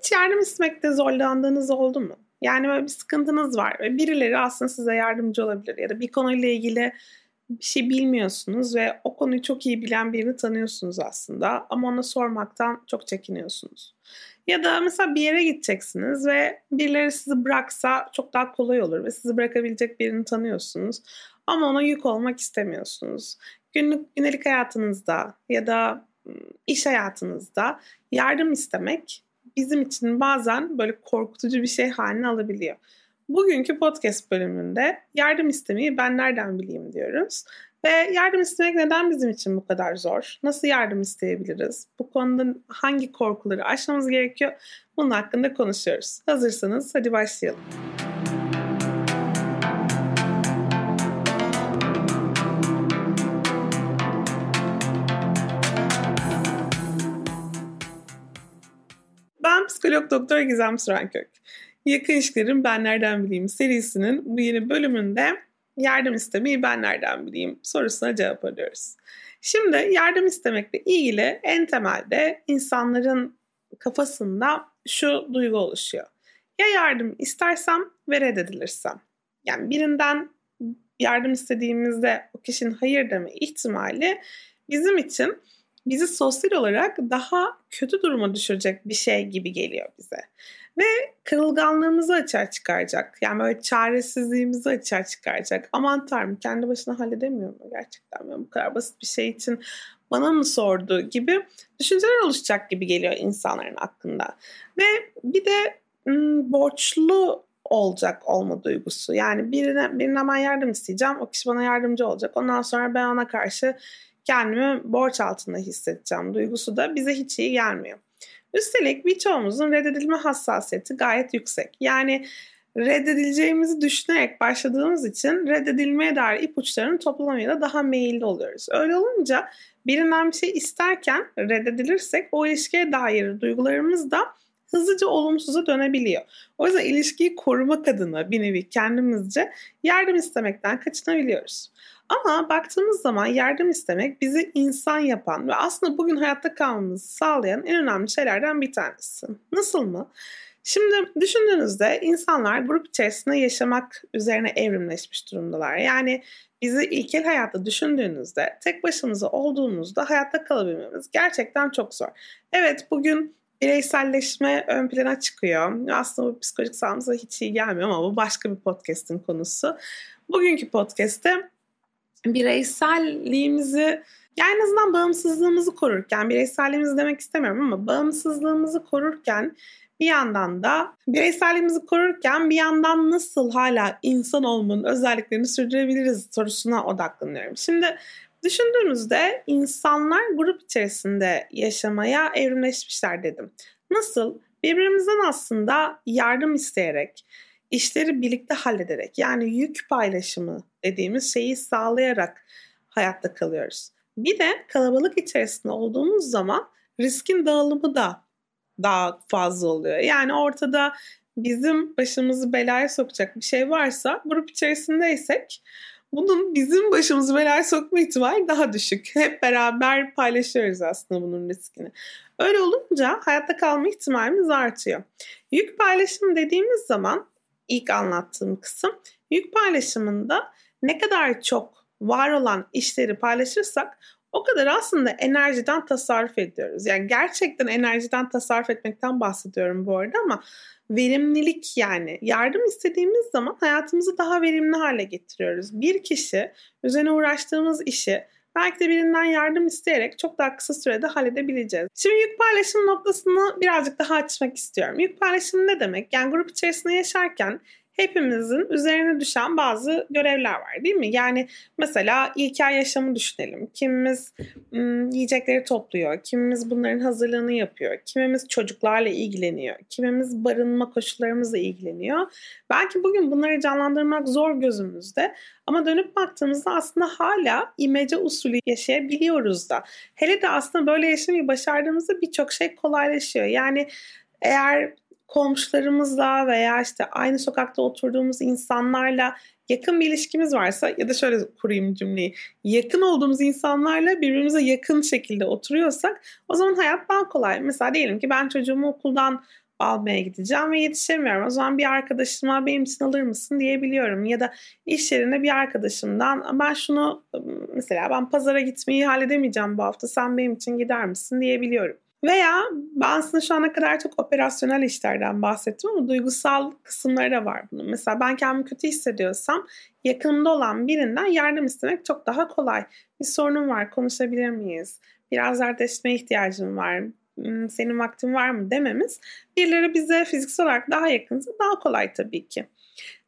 Hiç yardım istemekte zorlandığınız oldu mu? Yani böyle bir sıkıntınız var ve birileri aslında size yardımcı olabilir ya da bir konuyla ilgili bir şey bilmiyorsunuz ve o konuyu çok iyi bilen birini tanıyorsunuz aslında ama ona sormaktan çok çekiniyorsunuz. Ya da mesela bir yere gideceksiniz ve birileri sizi bıraksa çok daha kolay olur ve sizi bırakabilecek birini tanıyorsunuz ama ona yük olmak istemiyorsunuz. Günlük günlük hayatınızda ya da iş hayatınızda yardım istemek bizim için bazen böyle korkutucu bir şey haline alabiliyor. Bugünkü podcast bölümünde yardım istemeyi ben nereden bileyim diyoruz. Ve yardım istemek neden bizim için bu kadar zor? Nasıl yardım isteyebiliriz? Bu konuda hangi korkuları aşmamız gerekiyor? Bunun hakkında konuşuyoruz. Hazırsanız hadi başlayalım. Ben psikolog doktor Gizem Sürenkök. Yakın İlişkilerin Ben Nereden Bileyim serisinin bu yeni bölümünde yardım istemeyi ben nereden bileyim sorusuna cevap arıyoruz. Şimdi yardım istemekle ilgili en temelde insanların kafasında şu duygu oluşuyor. Ya yardım istersem ve reddedilirsem. Yani birinden yardım istediğimizde o kişinin hayır deme ihtimali bizim için bizi sosyal olarak daha kötü duruma düşürecek bir şey gibi geliyor bize. Ve kırılganlığımızı açığa çıkaracak. Yani böyle çaresizliğimizi açığa çıkaracak. Aman tanrım kendi başına halledemiyor mu gerçekten? Yani bu kadar basit bir şey için bana mı sordu gibi düşünceler oluşacak gibi geliyor insanların aklında. Ve bir de borçlu olacak olma duygusu. Yani birine, birine ben yardım isteyeceğim. O kişi bana yardımcı olacak. Ondan sonra ben ona karşı kendimi borç altında hissedeceğim duygusu da bize hiç iyi gelmiyor. Üstelik birçoğumuzun reddedilme hassasiyeti gayet yüksek. Yani reddedileceğimizi düşünerek başladığımız için reddedilmeye dair ipuçlarını toplamaya da daha meyilli oluyoruz. Öyle olunca birinden bir şey isterken reddedilirsek o ilişkiye dair duygularımız da hızlıca olumsuza dönebiliyor. O yüzden ilişkiyi korumak adına bir nevi kendimizce yardım istemekten kaçınabiliyoruz. Ama baktığımız zaman yardım istemek bizi insan yapan ve aslında bugün hayatta kalmamızı sağlayan en önemli şeylerden bir tanesi. Nasıl mı? Şimdi düşündüğünüzde insanlar grup içerisinde yaşamak üzerine evrimleşmiş durumdalar. Yani bizi ilkel hayatta düşündüğünüzde tek başımıza olduğumuzda hayatta kalabilmemiz gerçekten çok zor. Evet bugün bireyselleşme ön plana çıkıyor. Aslında bu psikolojik sağlığımıza hiç iyi gelmiyor ama bu başka bir podcast'in konusu. Bugünkü podcast'te bireyselliğimizi yani en azından bağımsızlığımızı korurken, bireyselliğimizi demek istemiyorum ama bağımsızlığımızı korurken bir yandan da bireyselliğimizi korurken bir yandan nasıl hala insan olmanın özelliklerini sürdürebiliriz sorusuna odaklanıyorum. Şimdi düşündüğümüzde insanlar grup içerisinde yaşamaya evrimleşmişler dedim. Nasıl? Birbirimizden aslında yardım isteyerek, işleri birlikte hallederek yani yük paylaşımı dediğimiz şeyi sağlayarak hayatta kalıyoruz. Bir de kalabalık içerisinde olduğumuz zaman riskin dağılımı da daha fazla oluyor. Yani ortada bizim başımızı belaya sokacak bir şey varsa grup içerisindeysek bunun bizim başımızı belaya sokma ihtimali daha düşük. Hep beraber paylaşıyoruz aslında bunun riskini. Öyle olunca hayatta kalma ihtimalimiz artıyor. Yük paylaşım dediğimiz zaman ilk anlattığım kısım yük paylaşımında ne kadar çok var olan işleri paylaşırsak o kadar aslında enerjiden tasarruf ediyoruz. Yani gerçekten enerjiden tasarruf etmekten bahsediyorum bu arada ama verimlilik yani yardım istediğimiz zaman hayatımızı daha verimli hale getiriyoruz. Bir kişi üzerine uğraştığımız işi belki de birinden yardım isteyerek çok daha kısa sürede halledebileceğiz. Şimdi yük paylaşım noktasını birazcık daha açmak istiyorum. Yük paylaşımı ne demek? Yani grup içerisinde yaşarken hepimizin üzerine düşen bazı görevler var değil mi? Yani mesela ilkel yaşamı düşünelim. Kimimiz ım, yiyecekleri topluyor, kimimiz bunların hazırlığını yapıyor, kimimiz çocuklarla ilgileniyor, kimimiz barınma koşullarımızla ilgileniyor. Belki bugün bunları canlandırmak zor gözümüzde ama dönüp baktığımızda aslında hala imece usulü yaşayabiliyoruz da. Hele de aslında böyle yaşamayı başardığımızda birçok şey kolaylaşıyor. Yani eğer komşularımızla veya işte aynı sokakta oturduğumuz insanlarla yakın bir ilişkimiz varsa ya da şöyle kurayım cümleyi. Yakın olduğumuz insanlarla birbirimize yakın şekilde oturuyorsak o zaman hayat daha kolay. Mesela diyelim ki ben çocuğumu okuldan almaya gideceğim ve yetişemiyorum. O zaman bir arkadaşıma benim için alır mısın diyebiliyorum. Ya da iş yerinde bir arkadaşımdan ben şunu mesela ben pazara gitmeyi halledemeyeceğim bu hafta sen benim için gider misin diyebiliyorum. Veya ben aslında şu ana kadar çok operasyonel işlerden bahsettim ama duygusal kısımları da var bunun. Mesela ben kendimi kötü hissediyorsam yakınımda olan birinden yardım istemek çok daha kolay. Bir sorunum var konuşabilir miyiz? Biraz dertleşmeye ihtiyacım var. Hmm, senin vaktin var mı dememiz birileri bize fiziksel olarak daha yakınsa daha kolay tabii ki.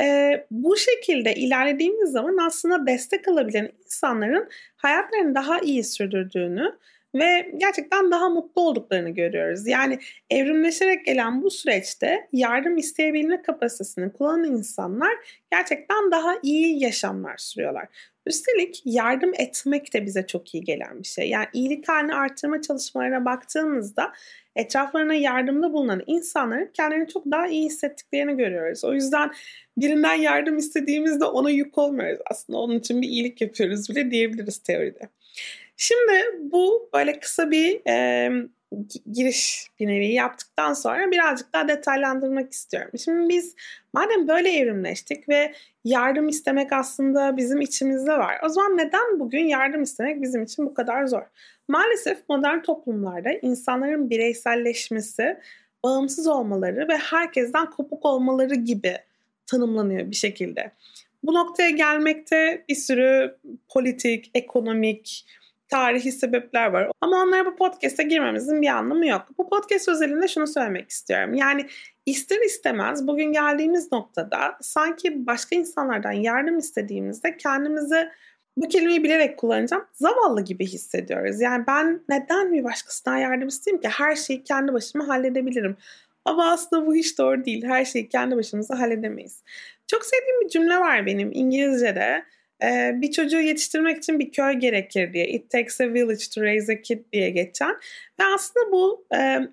Ee, bu şekilde ilerlediğimiz zaman aslında destek alabilen insanların hayatlarını daha iyi sürdürdüğünü ve gerçekten daha mutlu olduklarını görüyoruz. Yani evrimleşerek gelen bu süreçte yardım isteyebilme kapasitesini kullanan insanlar gerçekten daha iyi yaşamlar sürüyorlar. Üstelik yardım etmek de bize çok iyi gelen bir şey. Yani iyilik halini artırma çalışmalarına baktığımızda etraflarına yardımda bulunan insanların kendilerini çok daha iyi hissettiklerini görüyoruz. O yüzden birinden yardım istediğimizde ona yük olmuyoruz. Aslında onun için bir iyilik yapıyoruz bile diyebiliriz teoride. Şimdi bu böyle kısa bir e, giriş bir nevi yaptıktan sonra birazcık daha detaylandırmak istiyorum. Şimdi biz madem böyle evrimleştik ve yardım istemek aslında bizim içimizde var. O zaman neden bugün yardım istemek bizim için bu kadar zor? Maalesef modern toplumlarda insanların bireyselleşmesi, bağımsız olmaları ve herkesten kopuk olmaları gibi tanımlanıyor bir şekilde. Bu noktaya gelmekte bir sürü politik, ekonomik, tarihi sebepler var. Ama onlara bu podcast'a girmemizin bir anlamı yok. Bu podcast özelinde şunu söylemek istiyorum. Yani ister istemez bugün geldiğimiz noktada sanki başka insanlardan yardım istediğimizde kendimizi bu kelimeyi bilerek kullanacağım. Zavallı gibi hissediyoruz. Yani ben neden bir başkasından yardım isteyeyim ki? Her şeyi kendi başıma halledebilirim. Ama aslında bu hiç doğru değil. Her şeyi kendi başımıza halledemeyiz. Çok sevdiğim bir cümle var benim İngilizce'de bir çocuğu yetiştirmek için bir köy gerekir diye. It takes a village to raise a kid diye geçen. Ve aslında bu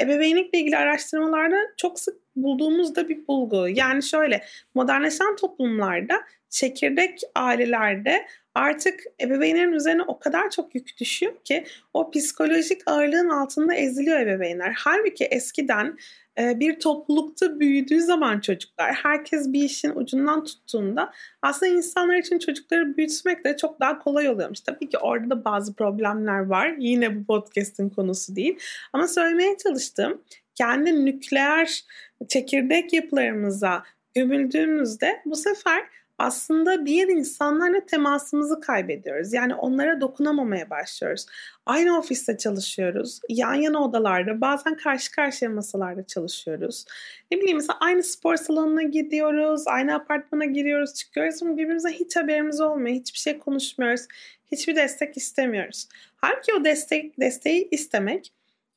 ebeveynlikle ilgili araştırmalarda çok sık bulduğumuz da bir bulgu. Yani şöyle modernleşen toplumlarda çekirdek ailelerde artık ebeveynlerin üzerine o kadar çok yük düşüyor ki o psikolojik ağırlığın altında eziliyor ebeveynler. Halbuki eskiden bir toplulukta büyüdüğü zaman çocuklar herkes bir işin ucundan tuttuğunda aslında insanlar için çocukları büyütmek de çok daha kolay oluyormuş. Tabii ki orada da bazı problemler var. Yine bu podcast'in konusu değil. Ama söylemeye çalıştığım kendi nükleer çekirdek yapılarımıza gömüldüğümüzde bu sefer aslında diğer insanlarla temasımızı kaybediyoruz. Yani onlara dokunamamaya başlıyoruz. Aynı ofiste çalışıyoruz. Yan yana odalarda, bazen karşı karşıya masalarda çalışıyoruz. Ne bileyim mesela aynı spor salonuna gidiyoruz, aynı apartmana giriyoruz, çıkıyoruz ama birbirimize hiç haberimiz olmuyor. Hiçbir şey konuşmuyoruz. Hiçbir destek istemiyoruz. Halbuki o destek, desteği istemek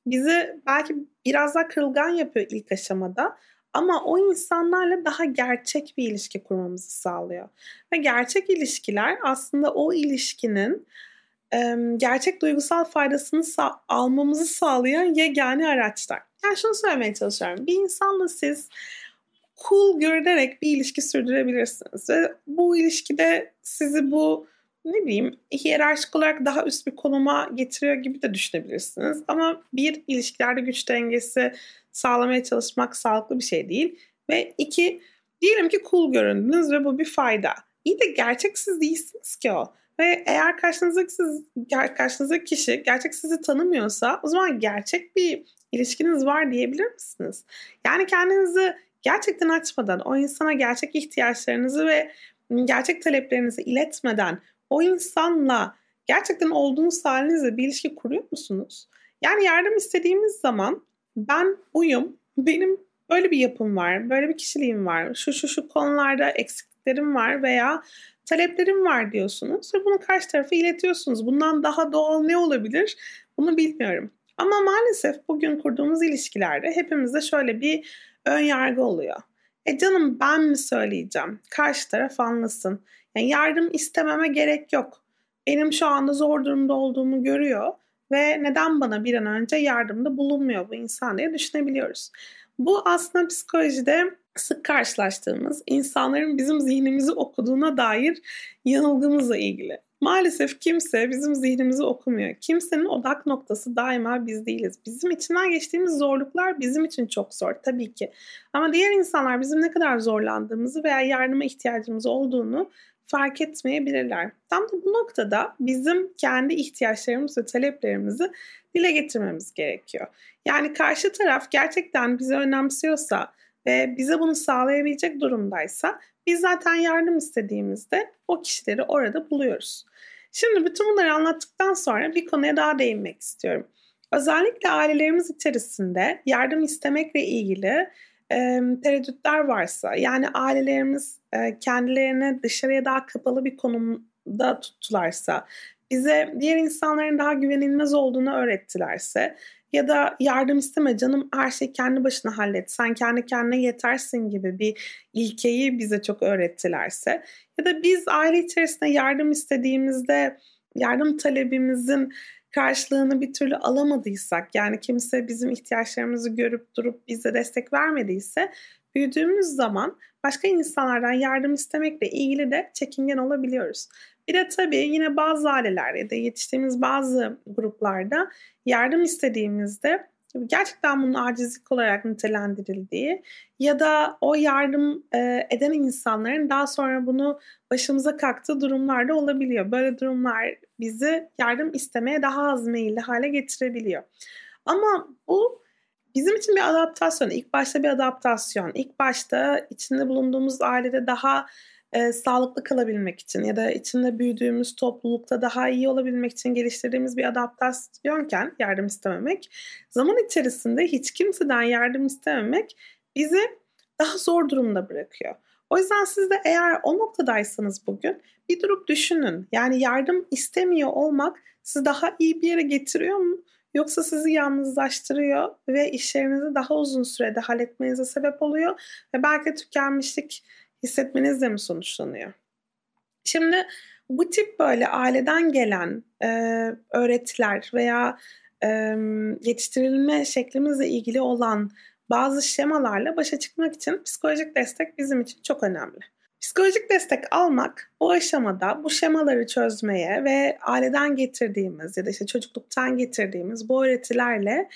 bizi belki biraz daha kırılgan yapıyor ilk aşamada ama o insanlarla daha gerçek bir ilişki kurmamızı sağlıyor. Ve gerçek ilişkiler aslında o ilişkinin gerçek duygusal faydasını sa- almamızı sağlayan yegane araçlar. Yani şunu söylemeye çalışıyorum. Bir insanla siz cool görünerek bir ilişki sürdürebilirsiniz. Ve bu ilişkide sizi bu ne bileyim hiyerarşik olarak daha üst bir konuma getiriyor gibi de düşünebilirsiniz. Ama bir ilişkilerde güç dengesi sağlamaya çalışmak sağlıklı bir şey değil. Ve iki diyelim ki cool göründünüz ve bu bir fayda. İyi de gerçek siz değilsiniz ki o. Ve eğer karşınızdaki, siz, karşınızdaki kişi gerçek sizi tanımıyorsa o zaman gerçek bir ilişkiniz var diyebilir misiniz? Yani kendinizi gerçekten açmadan, o insana gerçek ihtiyaçlarınızı ve gerçek taleplerinizi iletmeden o insanla gerçekten olduğunuz halinizle bir ilişki kuruyor musunuz? Yani yardım istediğimiz zaman ben uyum, benim böyle bir yapım var, böyle bir kişiliğim var, şu şu şu konularda eksikliklerim var veya taleplerim var diyorsunuz ve bunu karşı tarafa iletiyorsunuz. Bundan daha doğal ne olabilir? Bunu bilmiyorum. Ama maalesef bugün kurduğumuz ilişkilerde hepimizde şöyle bir ön yargı oluyor. E canım ben mi söyleyeceğim? Karşı taraf anlasın. Yani yardım istememe gerek yok. Benim şu anda zor durumda olduğumu görüyor ve neden bana bir an önce yardımda bulunmuyor bu insan diye düşünebiliyoruz. Bu aslında psikolojide sık karşılaştığımız insanların bizim zihnimizi okuduğuna dair yanılgımızla ilgili. Maalesef kimse bizim zihnimizi okumuyor. Kimsenin odak noktası daima biz değiliz. Bizim içinden geçtiğimiz zorluklar bizim için çok zor tabii ki. Ama diğer insanlar bizim ne kadar zorlandığımızı veya yardıma ihtiyacımız olduğunu fark etmeyebilirler. Tam da bu noktada bizim kendi ihtiyaçlarımız ve taleplerimizi dile getirmemiz gerekiyor. Yani karşı taraf gerçekten bizi önemsiyorsa ve bize bunu sağlayabilecek durumdaysa biz zaten yardım istediğimizde o kişileri orada buluyoruz. Şimdi bütün bunları anlattıktan sonra bir konuya daha değinmek istiyorum. Özellikle ailelerimiz içerisinde yardım istemekle ilgili e, tereddütler varsa yani ailelerimiz e, kendilerini dışarıya daha kapalı bir konumda tuttularsa bize diğer insanların daha güvenilmez olduğunu öğrettilerse ya da yardım isteme canım her şey kendi başına hallet sen kendi kendine yetersin gibi bir ilkeyi bize çok öğrettilerse ya da biz aile içerisinde yardım istediğimizde yardım talebimizin karşılığını bir türlü alamadıysak yani kimse bizim ihtiyaçlarımızı görüp durup bize destek vermediyse büyüdüğümüz zaman başka insanlardan yardım istemekle ilgili de çekingen olabiliyoruz. Bir de tabii yine bazı aileler ya yetiştiğimiz bazı gruplarda yardım istediğimizde gerçekten bunun acizlik olarak nitelendirildiği ya da o yardım e, eden insanların daha sonra bunu başımıza kalktığı durumlarda olabiliyor. Böyle durumlar bizi yardım istemeye daha az meyilli hale getirebiliyor. Ama bu bizim için bir adaptasyon. İlk başta bir adaptasyon. İlk başta içinde bulunduğumuz ailede daha e, sağlıklı kalabilmek için ya da içinde büyüdüğümüz toplulukta daha iyi olabilmek için geliştirdiğimiz bir adaptasyonken yardım istememek, zaman içerisinde hiç kimseden yardım istememek bizi daha zor durumda bırakıyor. O yüzden siz de eğer o noktadaysanız bugün bir durup düşünün. Yani yardım istemiyor olmak sizi daha iyi bir yere getiriyor mu? Yoksa sizi yalnızlaştırıyor ve işlerinizi daha uzun sürede halletmenize sebep oluyor ve belki tükenmişlik hissetmenizle mi sonuçlanıyor? Şimdi bu tip böyle aileden gelen e, öğretiler veya e, yetiştirilme şeklimizle ilgili olan bazı şemalarla başa çıkmak için psikolojik destek bizim için çok önemli. Psikolojik destek almak bu aşamada bu şemaları çözmeye ve aileden getirdiğimiz ya da işte çocukluktan getirdiğimiz bu öğretilerle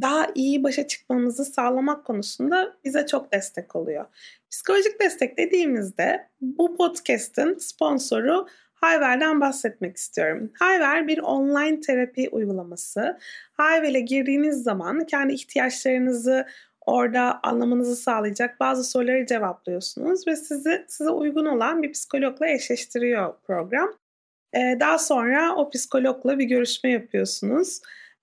daha iyi başa çıkmamızı sağlamak konusunda bize çok destek oluyor. Psikolojik destek dediğimizde bu podcast'ın sponsoru Hayvel'den bahsetmek istiyorum. Hayvel bir online terapi uygulaması. Hayvel'e girdiğiniz zaman kendi ihtiyaçlarınızı orada anlamanızı sağlayacak bazı soruları cevaplıyorsunuz ve sizi size uygun olan bir psikologla eşleştiriyor program. Ee, daha sonra o psikologla bir görüşme yapıyorsunuz.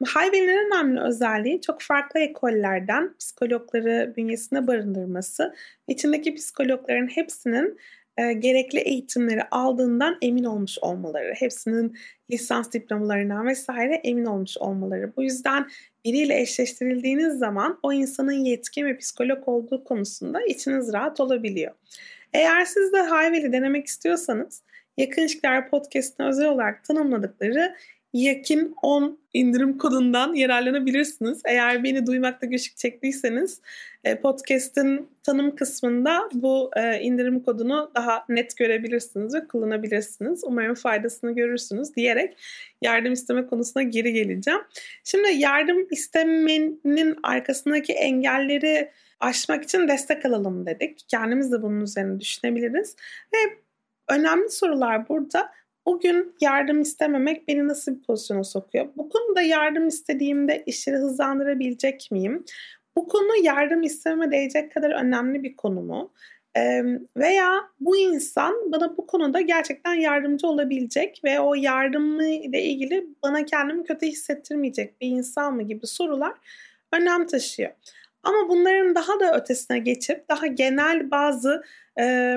Hayvel'in en önemli özelliği çok farklı ekollerden psikologları bünyesinde barındırması. İçindeki psikologların hepsinin e, gerekli eğitimleri aldığından emin olmuş olmaları, hepsinin lisans diplomalarından vesaire emin olmuş olmaları. Bu yüzden biriyle eşleştirildiğiniz zaman o insanın yetkin ve psikolog olduğu konusunda içiniz rahat olabiliyor. Eğer siz de Hayvel'i denemek istiyorsanız Yakın İlişkiler Podcast'ine özel olarak tanımladıkları Yakin 10 indirim kodundan yararlanabilirsiniz. Eğer beni duymakta güçlük çektiyseniz e, podcast'in tanım kısmında bu e, indirim kodunu daha net görebilirsiniz ve kullanabilirsiniz. Umarım faydasını görürsünüz diyerek yardım isteme konusuna geri geleceğim. Şimdi yardım istemenin arkasındaki engelleri aşmak için destek alalım dedik. Kendimiz de bunun üzerine düşünebiliriz. Ve önemli sorular burada Bugün yardım istememek beni nasıl bir pozisyona sokuyor? Bu konuda yardım istediğimde işleri hızlandırabilecek miyim? Bu konu yardım istememe değecek kadar önemli bir konu mu? Ee, veya bu insan bana bu konuda gerçekten yardımcı olabilecek ve o yardımı ile ilgili bana kendimi kötü hissettirmeyecek bir insan mı gibi sorular önem taşıyor. Ama bunların daha da ötesine geçip daha genel bazı e,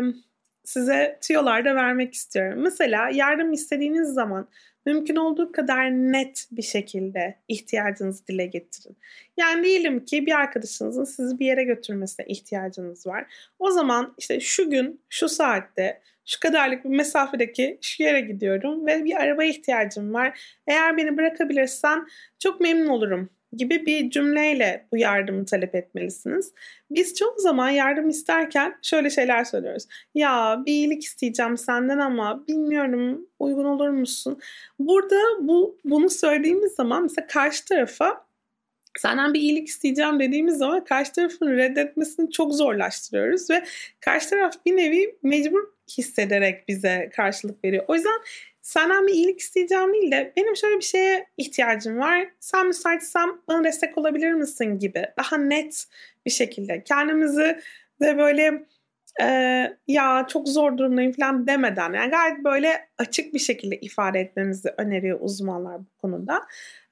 size tüyolar da vermek istiyorum. Mesela yardım istediğiniz zaman mümkün olduğu kadar net bir şekilde ihtiyacınızı dile getirin. Yani diyelim ki bir arkadaşınızın sizi bir yere götürmesine ihtiyacınız var. O zaman işte şu gün, şu saatte, şu kadarlık bir mesafedeki şu yere gidiyorum ve bir araba ihtiyacım var. Eğer beni bırakabilirsen çok memnun olurum gibi bir cümleyle bu yardımı talep etmelisiniz. Biz çoğu zaman yardım isterken şöyle şeyler söylüyoruz. Ya bir iyilik isteyeceğim senden ama bilmiyorum uygun olur musun? Burada bu bunu söylediğimiz zaman mesela karşı tarafa senden bir iyilik isteyeceğim dediğimiz zaman karşı tarafın reddetmesini çok zorlaştırıyoruz ve karşı taraf bir nevi mecbur hissederek bize karşılık veriyor. O yüzden senden bir iyilik isteyeceğim değil de benim şöyle bir şeye ihtiyacım var. Sen müsaitsen bana destek olabilir misin gibi daha net bir şekilde kendimizi de böyle e, ya çok zor durumdayım falan demeden yani gayet böyle açık bir şekilde ifade etmemizi öneriyor uzmanlar bu konuda.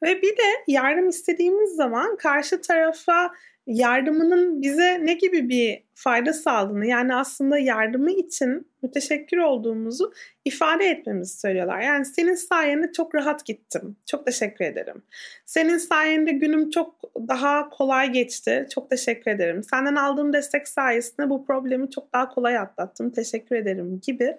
Ve bir de yardım istediğimiz zaman karşı tarafa yardımının bize ne gibi bir fayda sağladığını yani aslında yardımı için müteşekkir olduğumuzu ifade etmemizi söylüyorlar. Yani senin sayende çok rahat gittim. Çok teşekkür ederim. Senin sayende günüm çok daha kolay geçti. Çok teşekkür ederim. Senden aldığım destek sayesinde bu problemi çok daha kolay atlattım. Teşekkür ederim gibi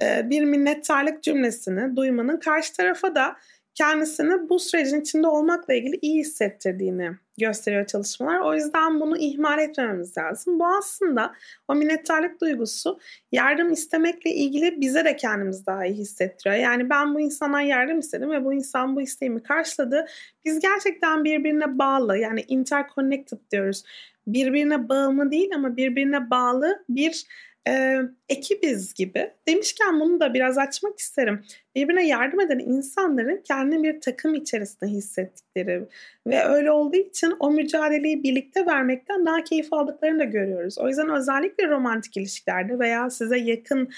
bir minnettarlık cümlesini duymanın karşı tarafa da kendisini bu sürecin içinde olmakla ilgili iyi hissettirdiğini gösteriyor çalışmalar. O yüzden bunu ihmal etmememiz lazım. Bu aslında o minnettarlık duygusu yardım istemekle ilgili bize de kendimiz daha iyi hissettiriyor. Yani ben bu insandan yardım istedim ve bu insan bu isteğimi karşıladı. Biz gerçekten birbirine bağlı yani interconnected diyoruz. Birbirine bağımlı değil ama birbirine bağlı bir e, ekibiz gibi. Demişken bunu da biraz açmak isterim. Birbirine yardım eden insanların kendi bir takım içerisinde hissettikleri ve öyle olduğu için o mücadeleyi birlikte vermekten daha keyif aldıklarını da görüyoruz. O yüzden özellikle romantik ilişkilerde veya size yakın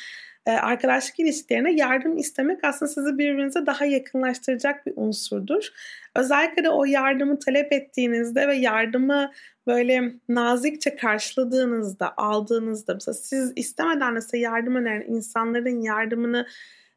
e, arkadaşlık ilişkilerine yardım istemek aslında sizi birbirinize daha yakınlaştıracak bir unsurdur. Özellikle de o yardımı talep ettiğinizde ve yardımı böyle nazikçe karşıladığınızda, aldığınızda mesela siz istemeden de yardım öneren insanların yardımını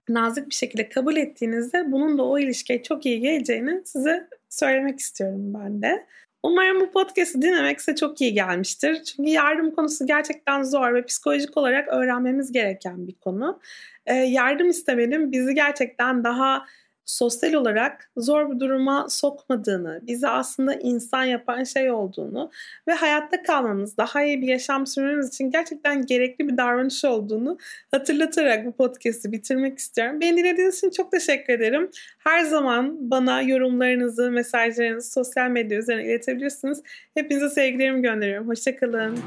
nazik bir şekilde kabul ettiğinizde bunun da o ilişkiye çok iyi geleceğini size söylemek istiyorum ben de. Umarım bu podcast'i dinlemek size çok iyi gelmiştir. Çünkü yardım konusu gerçekten zor ve psikolojik olarak öğrenmemiz gereken bir konu. Ee, yardım istemenin bizi gerçekten daha sosyal olarak zor bir duruma sokmadığını, bizi aslında insan yapan şey olduğunu ve hayatta kalmamız, daha iyi bir yaşam sürmemiz için gerçekten gerekli bir davranış olduğunu hatırlatarak bu podcast'i bitirmek istiyorum. Beni dinlediğiniz için çok teşekkür ederim. Her zaman bana yorumlarınızı, mesajlarınızı sosyal medya üzerinden iletebilirsiniz. Hepinize sevgilerimi gönderiyorum. Hoşçakalın.